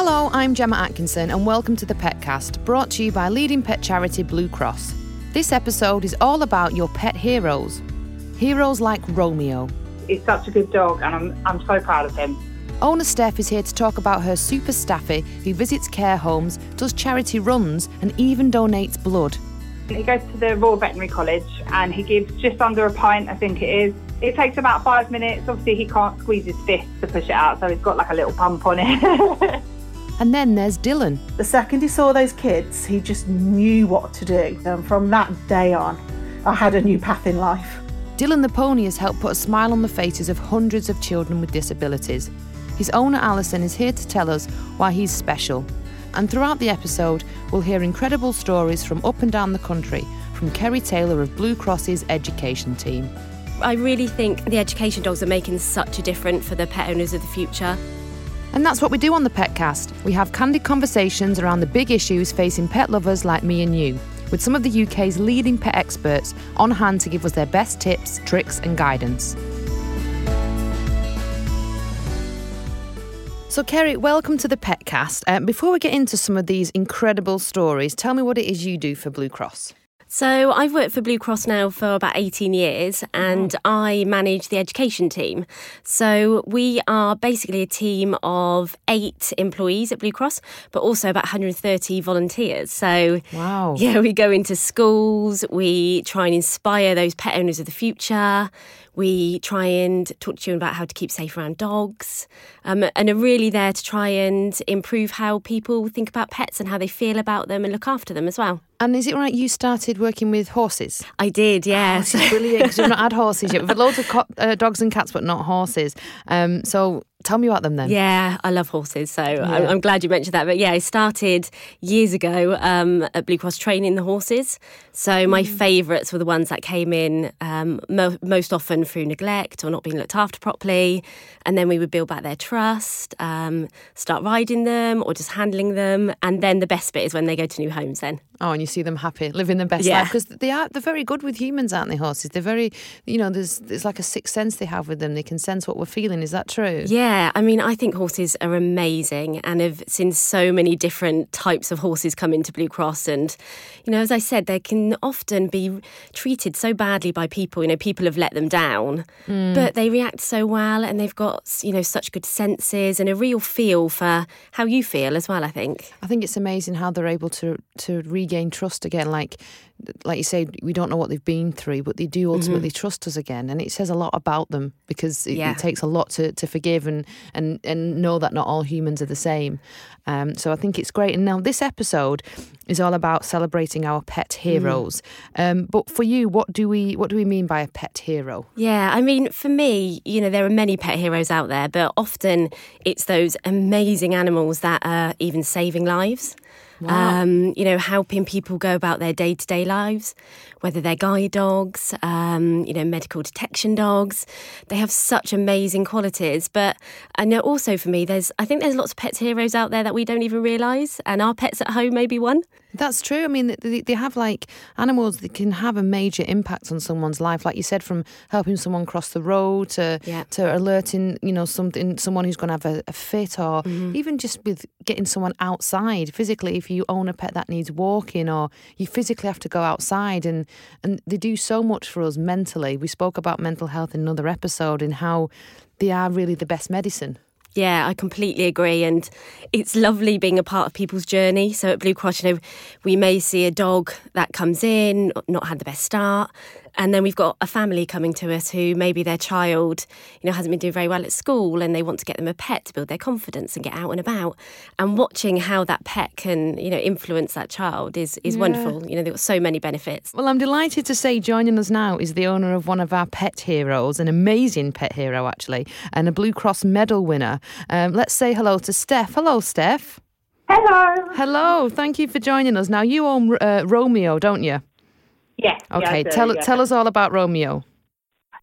Hello, I'm Gemma Atkinson, and welcome to the Petcast, brought to you by leading pet charity Blue Cross. This episode is all about your pet heroes. Heroes like Romeo. He's such a good dog, and I'm, I'm so proud of him. Owner Steph is here to talk about her super staffy who visits care homes, does charity runs, and even donates blood. He goes to the Royal Veterinary College and he gives just under a pint, I think it is. It takes about five minutes. Obviously, he can't squeeze his fist to push it out, so he's got like a little pump on it. And then there's Dillon. The second he saw those kids, he just knew what to do. And from that day on, I had a new path in life. Dillon the pony has helped put a smile on the faces of hundreds of children with disabilities. His owner Alison is here to tell us why he's special. And throughout the episode, we'll hear incredible stories from up and down the country from Kerry Taylor of Blue Cross's education team. I really think the education dogs are making such a difference for the pet owners of the future. And that's what we do on the Petcast. We have candid conversations around the big issues facing pet lovers like me and you, with some of the UK's leading pet experts on hand to give us their best tips, tricks, and guidance. So, Kerry, welcome to the Petcast. Uh, before we get into some of these incredible stories, tell me what it is you do for Blue Cross. So I've worked for Blue Cross now for about 18 years and mm-hmm. I manage the education team. So we are basically a team of eight employees at Blue Cross, but also about 130 volunteers. So Wow. yeah, we go into schools, we try and inspire those pet owners of the future. We try and talk to you about how to keep safe around dogs, um, and are really there to try and improve how people think about pets and how they feel about them and look after them as well. And is it right you started working with horses? I did, yes. Is brilliant because we've not had horses yet. We've had loads of co- uh, dogs and cats, but not horses. Um, so tell me about them then. Yeah, I love horses, so I'm, I'm glad you mentioned that. But yeah, I started years ago um, at Blue Cross training the horses. So my favourites were the ones that came in um, mo- most often through neglect or not being looked after properly, and then we would build back their trust, um, start riding them or just handling them, and then the best bit is when they go to new homes. Then Oh, and you see them happy, living their best Yeah. life because they are they're very good with humans, aren't they? Horses. They're very, you know, there's there's like a sixth sense they have with them. They can sense what we're feeling. Is that true? Yeah, I mean, I think horses are amazing and have seen so many different types of horses come into Blue Cross. And, you know, as I said, they can often be treated so badly by people. You know, people have let them down, hmm. but they react so well and they've got, you know, such good senses and a real feel for how you feel as well, I think. I think it's amazing how they're able to to regain trust again. Like like you say, we don't know what they've been through, but they do ultimately trust us again, and it says a lot about them because it, Yeah. it takes a lot to, to forgive and, and and know that not all humans are the same. Um, so I think it's great. And now this episode is all about celebrating our pet heroes. Um, but for you, what do we what do we mean by a pet hero? Yeah, I mean, for me, you know, there are many pet heroes out there, but often it's those amazing animals that are even saving lives. Um, you know, helping people go about their day to day lives, whether they're guide dogs, um, you know, medical detection dogs. They have such amazing qualities. But I know also for me, there's, I think there's lots of pet heroes out there that we don't even realise, and our pets at home may be one. That's true. I mean, they, they have like animals that can have a major impact on someone's life, like you said, from helping someone cross the road to Yeah. to alerting, you know, something someone who's going to have a, a fit, or even just with getting someone outside physically. If you own a pet that needs walking, or you physically have to go outside, and and they do so much for us mentally. We spoke about mental health in another episode and how they are really the best medicine. Yeah, I completely agree. And it's lovely being a part of people's journey. So at Blue Cross, you know, we may see a dog that comes in, not had the best start. And then we've got a family coming to us who maybe their child, you know, hasn't been doing very well at school and they want to get them a pet to build their confidence and get out and about. And watching how that pet can, you know, influence that child is, is wonderful. You know, they've got so many benefits. Well, I'm delighted to say joining us now is the owner of one of our pet heroes, an amazing pet hero, actually, and a Blue Cross medal winner. Um, let's say hello to Steph. Hello, Steph. Hello. Hello. Thank you for joining us. Now, you own uh, Romeo, don't you? Yes. yeah, Okay. do, tell yeah. tell us all about Romeo.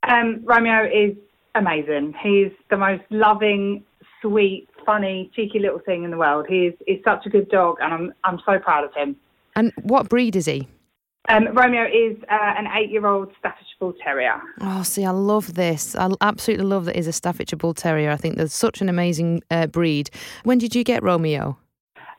Um, Romeo is amazing. He's the most loving, sweet, funny, cheeky little thing in the world. He's is, is such a good dog, and I'm I'm so proud of him. And what breed is he? Um, Romeo is uh, an eight-year-old Staffordshire Bull Terrier. Oh, see, I love this. I absolutely love that he's a Staffordshire Bull Terrier. I think there's such an amazing uh, breed. When did you get Romeo?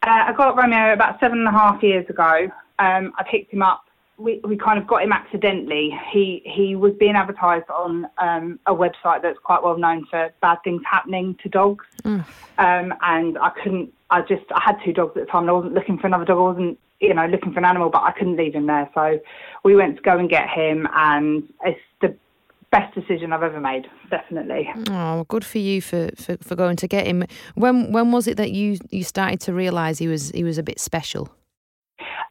Uh, I got Romeo about seven and a half years ago. Um, I picked him up. We, we kind of got him accidentally. He he was being advertised on um, a website that's quite well known for bad things happening to dogs. Um, and I couldn't. I just I had two dogs at the time. And I wasn't looking for another dog. I wasn't you know looking for an animal, but I couldn't leave him there. So we went to go and get him, and it's the best decision I've ever made. Definitely. Oh, good for you for, for, for going to get him. When when was it that you, you started to realise he was he was a bit special?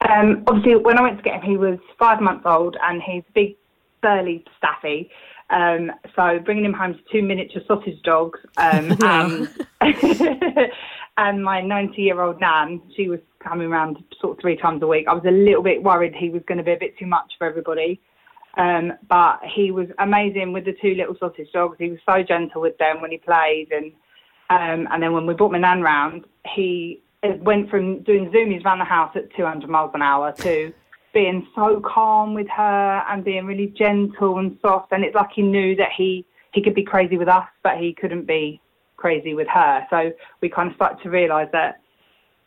Um, obviously, when I went to get him, he was five months old, and he's a big, burly staffy. Um, so bringing him home to two miniature sausage dogs, um, and, and my 90-year-old nan, she was coming around sort of three times a week. I was a little bit worried he was going to be a bit too much for everybody. Um, but he was amazing with the two little sausage dogs. He was so gentle with them when he played, and um, and then when we brought my nan round, he it went from doing zoomies around the house at 200 miles an hour to being so calm with her and being really gentle and soft. And it's like he knew that he he could be crazy with us, but he couldn't be crazy with her. So we kind of started to realise that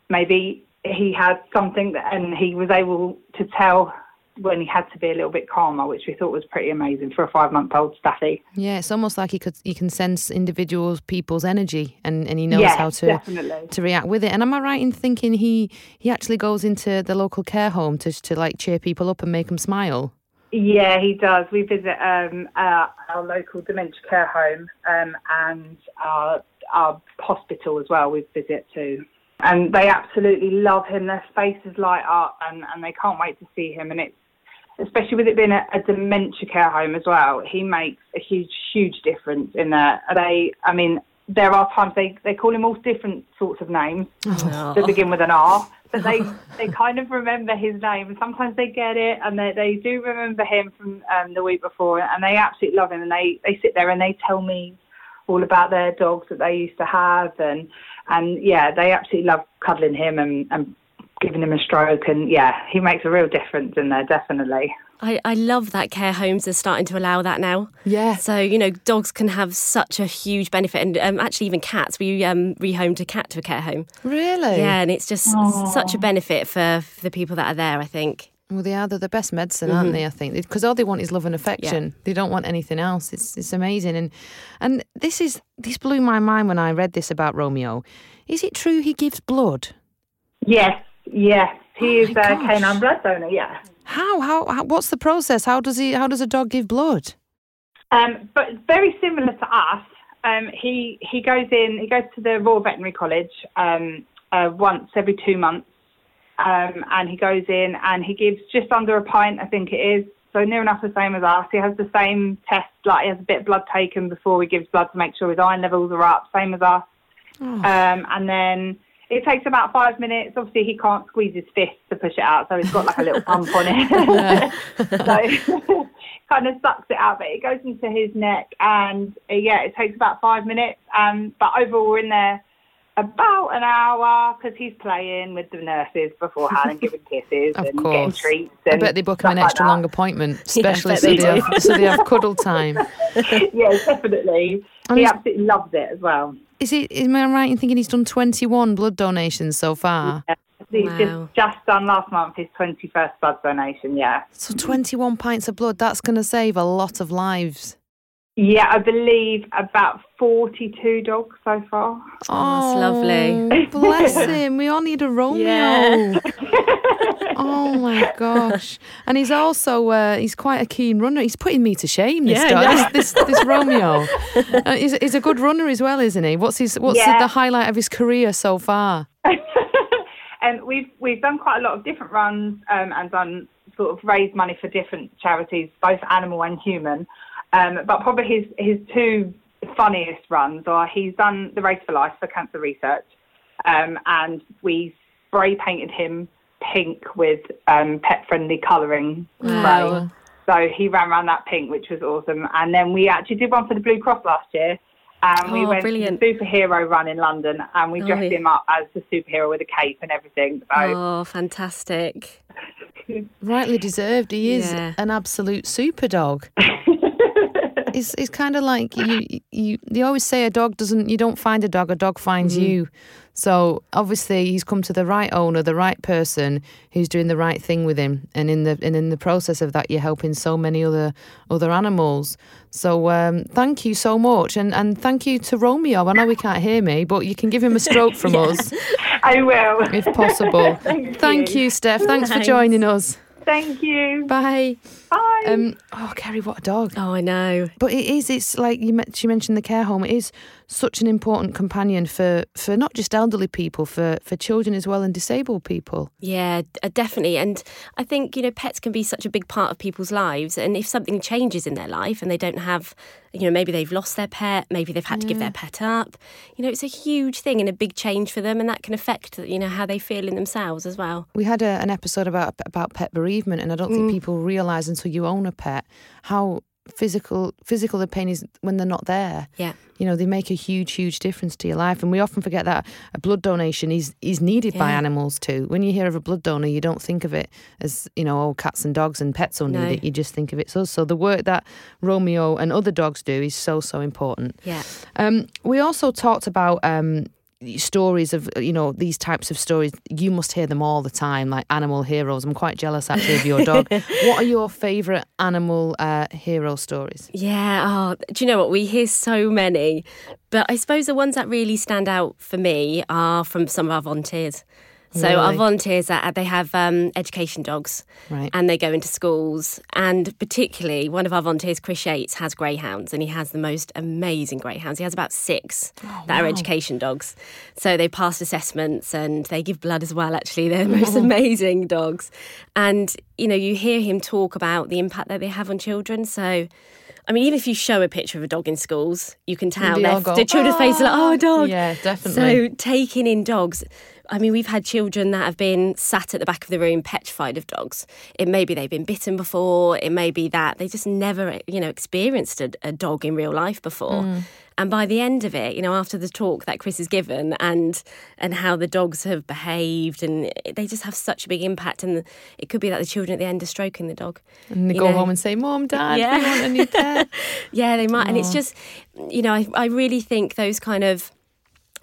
maybe he had something that, and he was able to tell when he had to be a little bit calmer, which we thought was pretty amazing for a five month old staffy. Yeah, it's almost like he could he can sense individuals people's energy and, and he knows how to definitely. to react with it. And am I right in thinking he he actually goes into the local care home to to like cheer people up and make them smile? Yeah, he does. We visit um, our, our local dementia care home um, and our, our hospital as well. We visit too. And they absolutely love him. Their faces light up and, and they can't wait to see him. And it's, especially with it being a, a dementia care home as well, he makes a huge, huge difference in there. They, I mean, there are times they, they call him all different sorts of names that begin with an R, but they, they kind of remember his name. Sometimes they get it and they, they do remember him from um, the week before and they absolutely love him and they, they sit there and they tell me all about their dogs that they used to have and, and yeah, they absolutely love cuddling him and, and giving him a stroke and yeah, he makes a real difference in there, definitely. I, I love that care homes are starting to allow that now. Yeah. So, you know, dogs can have such a huge benefit. And um, actually, even cats, we um, rehomed a cat to a care home. Really? Yeah, and it's just such a benefit for, for the people that are there, I think. Well, they are. They're the best medicine, aren't they? I think because all they want is love and affection. They don't want anything else. It's it's amazing, and and this is this blew my mind when I read this about Romeo. Is it true he gives blood? Yes, yes, he is my a canine blood donor, yeah. How, how how what's the process? How does he how does a dog give blood? Um, but very similar to us, um, he he goes in. He goes to the Royal Veterinary College um, uh, once every two months, um, and he goes in and he gives just under a pint, I think it is. So near enough the same as us. He has the same test, like he has a bit of blood taken before he gives blood to make sure his iron levels are up, same as us. Um, and then it takes about five minutes. Obviously, he can't squeeze his fist to push it out, so he's got like a little pump on it. so kind of sucks it out, but it goes into his neck, and uh, yeah, it takes about five minutes. Um, but overall, we're in there about an hour because he's playing with the nurses beforehand and giving kisses Of and getting course. treats. I bet they book him an extra that. long appointment, especially bet so, they they have, so they have cuddle time. yes, definitely. And he absolutely loves it as well. Is it? Am I right in thinking he's done twenty one blood donations so far? He's Wow. just, just done last month his 21st blood donation, yeah. So twenty one pints of blood. That's going to save a lot of lives. Yeah, I believe about 42 dogs so far. Oh, that's lovely. Bless him. We all need a Romeo. Yeah. oh my gosh! And he's also uh, he's quite a keen runner. He's putting me to shame. This Yeah, dog, yeah. this, this this Romeo. Uh, he's, he's a good runner as well, isn't he? What's his what's Yeah. the, the highlight of his career so far? and we've we've done quite a lot of different runs um, and done sort of raised money for different charities, both animal and human. Um, but probably his his two funniest runs are he's done the Race for Life for Cancer Research, um, and we spray painted him pink with um, pet friendly colouring Wow. spray. So he ran around that pink, which was awesome. And then we actually did one for the Blue Cross last year. And we Oh, went brilliant. to the superhero run in London and we Oh, dressed yeah. him up as the superhero with a cape and everything. So Oh, fantastic. Rightly deserved. He is Yeah. an absolute super dog. it's it's kind of like you you you always say a dog doesn't you don't find a dog a dog finds Mm-hmm. you. So obviously he's come to the right owner, the right person who's doing the right thing with him, and in the and in the process of that, you're helping so many other other animals. So um, thank you so much, and and thank you to Romeo. I know he can't hear me, but you can give him a stroke from us I will. if possible. Thank Thank you. you, Steph. Thanks for joining us. Thank you. Bye. Bye. Um, oh, Kerry, what a dog! Oh, I know. But it is. It's like you. met- She mentioned the care home. It is such an important companion for for not just elderly people, for for children as well and disabled people. Yeah, uh, definitely. And I think, you know, pets can be such a big part of people's lives. And if something changes in their life and they don't have, you know, maybe they've lost their pet, maybe they've had to give their pet up, you know, it's a huge thing and a big change for them. And that can affect, you know, how they feel in themselves as well. We had a, an episode about about pet bereavement, and I don't think people realise until you own a pet how physical physical the pain is when they're not there. Yeah. You know, they make a huge, huge difference to your life, and we often forget that a blood donation is is needed by animals too. When you hear of a blood donor, you don't think of it as you know, oh, cats and dogs and pets will No. need it. You just think of it. So, so the work that Romeo and other dogs do is so, so important. Yeah. Um, we also talked about um, stories of you know these types of stories. You must hear them all the time, like animal heroes. I'm quite jealous actually of your dog. what are your favourite animal uh, hero stories? Yeah. Oh, do you know what? We hear so many, but I suppose the ones that really stand out for me are from some of our volunteers. So our volunteers, uh, they have um, education dogs, Right. and they go into schools. And particularly, one of our volunteers, Chris Yates, has greyhounds, and he has the most amazing greyhounds. He has about six that are education dogs. So they pass assessments, and they give blood as well. Actually, they're the most amazing dogs. And you know, you hear him talk about the impact that they have on children. So. I mean, even if you show a picture of a dog in schools, you can tell their- the children's faces are like, oh, a dog. Yeah, definitely. So taking in dogs, I mean, we've had children that have been sat at the back of the room petrified of dogs. It may be they've been bitten before. It may be that they just never, you know, experienced a, a dog in real life before. Mm. And by the end of it, you know, after the talk that Chris has given and and how the dogs have behaved, and they just have such a big impact. And it could be that the children at the end are stroking the dog. and they go know. home and say, "Mom, Dad, Yeah. we want a new pet." Yeah, they might. And it's just, you know, I, I really think those kind of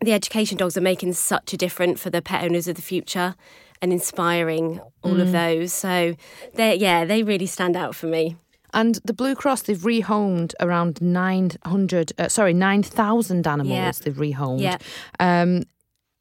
the education dogs are making such a difference for the pet owners of the future and inspiring all of those. So they yeah, they really stand out for me. And the Blue Cross, they've rehomed around 900, uh, sorry, 9,000 animals Yeah. they've rehomed. Yeah. Um,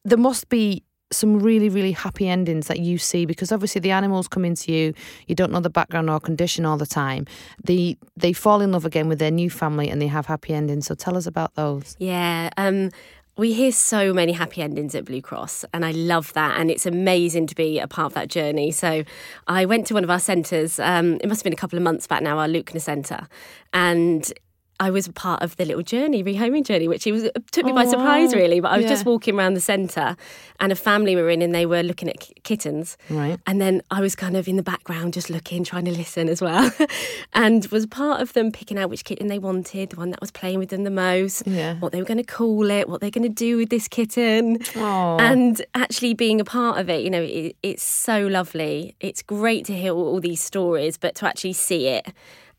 there must be some really, really happy endings that you see because obviously the animals come into you, you don't know the background or condition all the time. They, they fall in love again with their new family and they have happy endings. So tell us about those. Yeah. Um we hear so many happy endings at Blue Cross, and I love that. And it's amazing to be a part of that journey. So, I went to one of our centres, um, it must have been a couple of months back now, our Lewknor Centre, and I was a part of the little journey, rehoming journey, which it was it took me by Oh, surprise, wow. really. But I was just walking around the centre, and a family were in, and they were looking at ki- kittens. Right. And then I was kind of in the background, just looking, trying to listen as well, and was part of them picking out which kitten they wanted, the one that was playing with them the most, Yeah. what they were going to call it, what they're going to do with this kitten, Aw. and actually being a part of it. You know, it, it's so lovely. It's great to hear all, all these stories, but to actually see it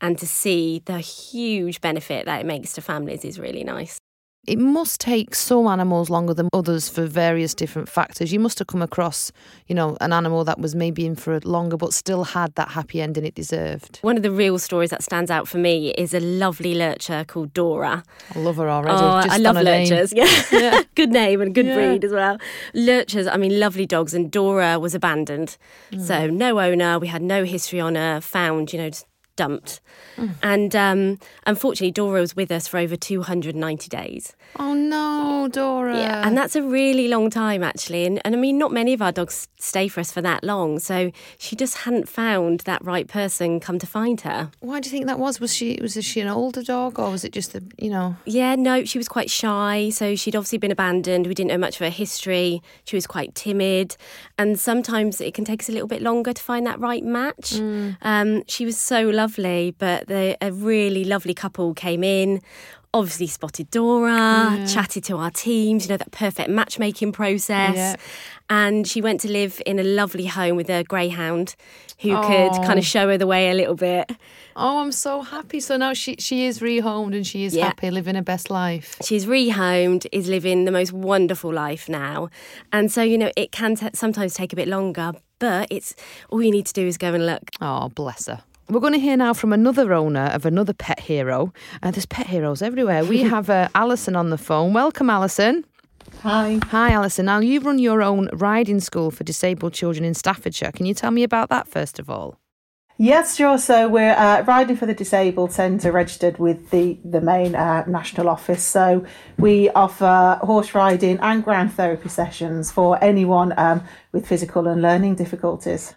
and to see the huge benefit that it makes to families is really nice. It must take some animals longer than others for various different factors. You must have come across, you know, an animal that was maybe in for longer but still had that happy ending it deserved. One of the real stories that stands out for me is a lovely lurcher called Dora. I love her already. Oh, just I love lurchers. Yeah. good name and good Yeah. breed as well. Lurchers, I mean, lovely dogs. And Dora was abandoned. Mm. So, no owner. We had no history on her, found, you know, dumped. Mm. And um, unfortunately, Dora was with us for over 290 days. Oh no, Dora. Yeah, and that's a really long time actually. And, and I mean, not many of our dogs stay for us for that long. So she just hadn't found that right person come to find her. Why do you think that was? Was she was she an older dog or was it just the you know? Yeah, no, she was quite shy. So she'd obviously been abandoned. We didn't know much of her history. She was quite timid. And sometimes it can take us a little bit longer to find that right match. Um, she was so lovely, but the, a really lovely couple came in. Obviously spotted Dora, chatted to our teams, you know, that perfect matchmaking process. Yeah. And she went to live in a lovely home with a greyhound who could kind of show her the way a little bit. Oh, I'm so happy. So now she she is rehomed and she is Yeah. happy, living her best life. She's rehomed, is living the most wonderful life now. And so, you know, it can t- sometimes take a bit longer, but it's all you need to do is go and look. Oh, bless her. We're going to hear now from another owner of another pet hero. Uh, there's pet heroes everywhere. We have uh, Alison on the phone. Welcome, Alison. Hi. Hi, Alison. Now, you've run your own riding school for disabled children in Staffordshire. Can you tell me about that first of all? Yes, sure. So we're uh, riding for the disabled centre, registered with the the main uh, national office. So we offer horse riding and ground therapy sessions for anyone um, with physical and learning difficulties.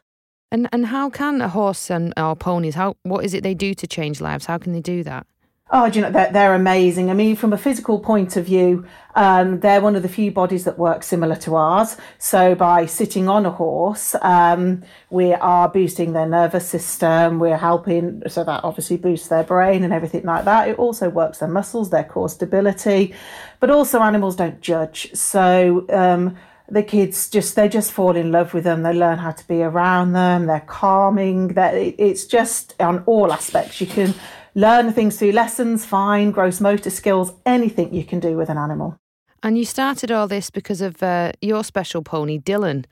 And and how can a horse and or ponies? How what is it they do to change lives? How can they do that? Oh, do you know they're, they're amazing. I mean, from a physical point of view, um, they're one of the few bodies that work similar to ours. So by sitting on a horse, um, we are boosting their nervous system. We're helping, so that obviously boosts their brain and everything like that. It also works their muscles, their core stability, but also animals don't judge. So um, the kids just they just fall in love with them. They learn how to be around them. They're calming. That it's just on all aspects. You can learn things through lessons, fine, gross motor skills, anything you can do with an animal. And you started all this because of uh, your special pony, Dillon.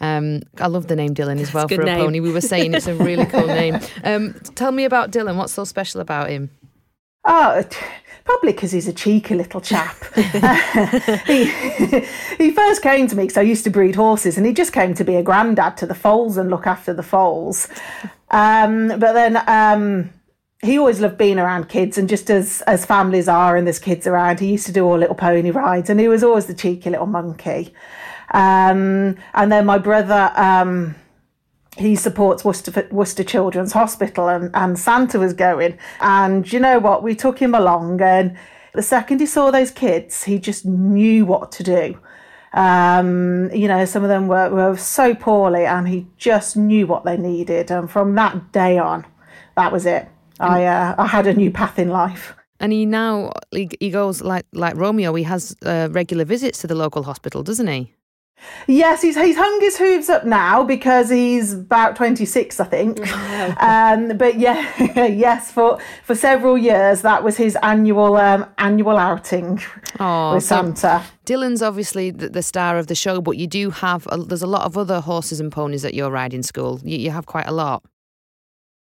Um, I love the name Dillon as well a good for a name. pony. We were saying it's a really cool name. Um, tell me about Dillon. What's so special about him? Oh, probably because he's a cheeky little chap. he, he first came to me because I used to breed horses, and he just came to be a granddad to the foals and look after the foals. Um, but then um, he always loved being around kids, and just as as families are, and there's kids around, he used to do all little pony rides, and he was always the cheeky little monkey. Um, and then my brother. He supports Worcester, Worcester Children's Hospital, and, and Santa was going. And you know what? We took him along, and the second he saw those kids, he just knew what to do. Um, you know, some of them were, were so poorly, and he just knew what they needed. And from that day on, that was it. I uh, I had a new path in life. And he now he, he goes like like Romeo. He has uh, regular visits to the local hospital, doesn't he? Yes, he's he's hung his hooves up now because he's about twenty six, I think. um, but yeah, yes, for for several years that was his annual um, annual outing Oh, with so Santa. Dillon's obviously the, the star of the show, but you do have a, there's a lot of other horses and ponies at your riding school. You, you have quite a lot,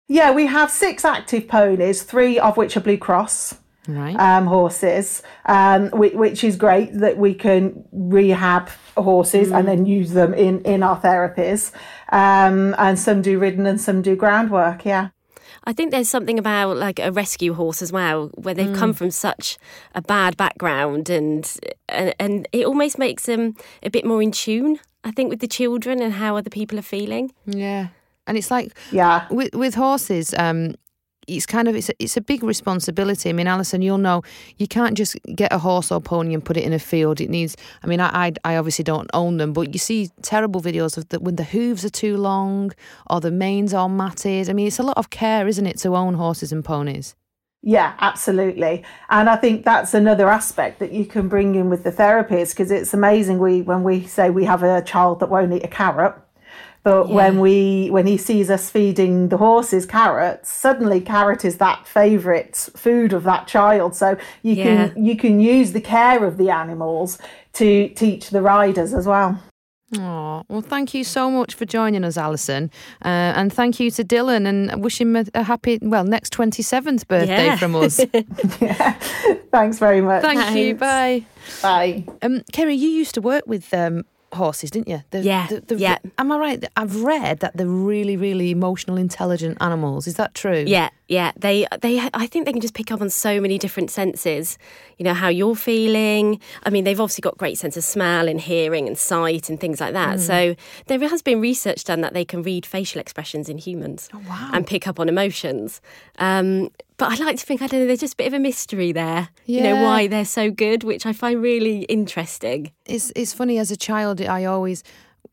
Yeah, we have six active ponies, three of which are Blue Cross. Right? um, horses, um, which, which is great that we can rehab horses and then use them in, in our therapies. Um, and some do ridden and some do groundwork, yeah. I think there's something about like a rescue horse as well, where they've come from such a bad background, and, and and it almost makes them a bit more in tune. I think with the children and how other people are feeling. yeah, and it's like Yeah. with with horses, um, it's kind of it's a, it's a big responsibility. I mean, Alison, you'll know you can't just get a horse or pony and put it in a field. It needs. I mean, I I, I obviously don't own them, but you see terrible videos of the, when the hooves are too long or the manes are matted. I mean, it's a lot of care, isn't it, to own horses and ponies? Yeah, absolutely. And I think that's another aspect that you can bring in with the therapies because it's amazing we when we say we have a child that won't eat a carrot. But when we when he sees us feeding the horses carrots, suddenly carrot is that favourite food of that child. So you Yeah. can you can use the care of the animals to teach the riders as well. Oh, well, thank you so much for joining us, Alison. Uh, and thank you to Dillon and wish him a, a happy, well, next 27th birthday Yeah. from us. yeah. Thanks very much. Thank you. Bye. Bye. Um, Kerry, you used to work with um, horses, didn't you? The, Yeah, yeah. am I right? I've read that they're really, really emotional, intelligent animals. Is that true? Yeah, yeah. They they I think they can just pick up on so many different senses. You know how you're feeling. I mean, they've obviously got great sense of smell and hearing and sight and things like that. So there has been research done that they can read facial expressions in humans wow. and pick up on emotions. Um, but I like to think I don't know. There's just a bit of a mystery there. You know why they're so good, which I find really interesting. It's it's funny as a child. I always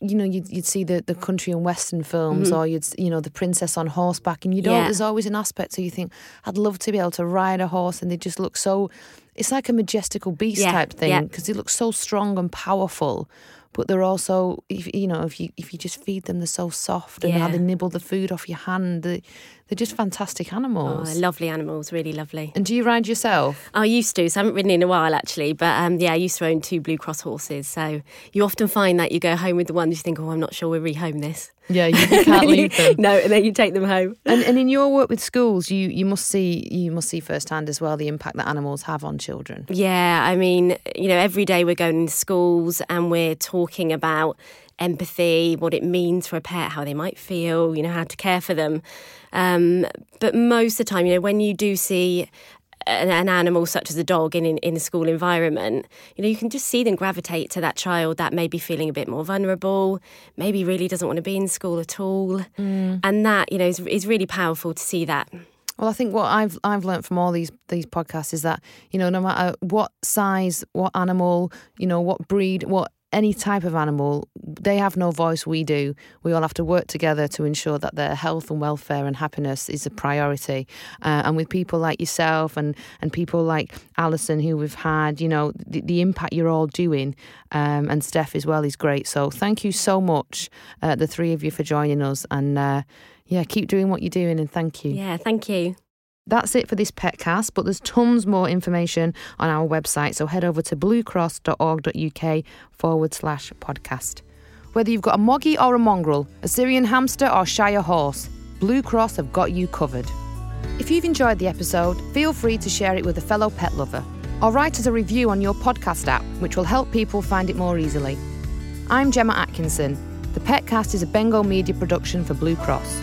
you know, you'd, you'd see the, the country and western films, or you'd, you know, the princess on horseback, and you don't. Mm-hmm. Yeah. There's always an aspect so you think, I'd love to be able to ride a horse, and they just look so. It's like a majestical beast Yeah, type thing yeah. because they look so strong and powerful. But they're also, if, you know, if you if you just feed them, they're so soft, and how they nibble the food off your hand. They, they're just fantastic animals Oh, animals. lovely animals, really lovely. and do you ride yourself? I used to, so I haven't ridden in a while actually. But um, yeah, I used to own two Blue Cross horses. So you often find that you go home with the ones you think, oh, I'm not sure we'll rehome this. Yeah, you, you can't leave them. no, and then you take them home. And, and in your work with schools, you, you must see you must see firsthand as well the impact that animals have on children. Yeah, I mean, you know, every day we're going into schools and we're talking about empathy, what it means for a pet, how they might feel, you know, how to care for them. Um, but most of the time, you know, when you do see an, an animal such as a dog in, in in a school environment, you know, you can just see them gravitate to that child that may be feeling a bit more vulnerable, maybe really doesn't want to be in school at all, mm. and that you know is, is really powerful to see that. Well, I think what I've I've learned from all these these podcasts is that you know no matter what size, what animal, you know what breed, what any type of animal, they have no voice. We do. We all have to work together to ensure that their health and welfare and happiness is a priority. Uh, and with people like yourself and and people like Alison, who we've had, you know, the, the impact you're all doing, um, and Steph as well is great. So thank you so much, uh, the three of you, for joining us. And uh, yeah, keep doing what you're doing, and thank you. Yeah, thank you. That's it for this petcast, but there's tons more information on our website, so head over to bluecross.org.uk forward slash podcast. Whether you've got a moggy or a mongrel, a Syrian hamster or Shire horse, Blue Cross have got you covered. If you've enjoyed the episode, feel free to share it with a fellow pet lover, or write us a review on your podcast app, which will help people find it more easily. I'm Gemma Atkinson. The Petcast is a Bengal media production for Blue Cross.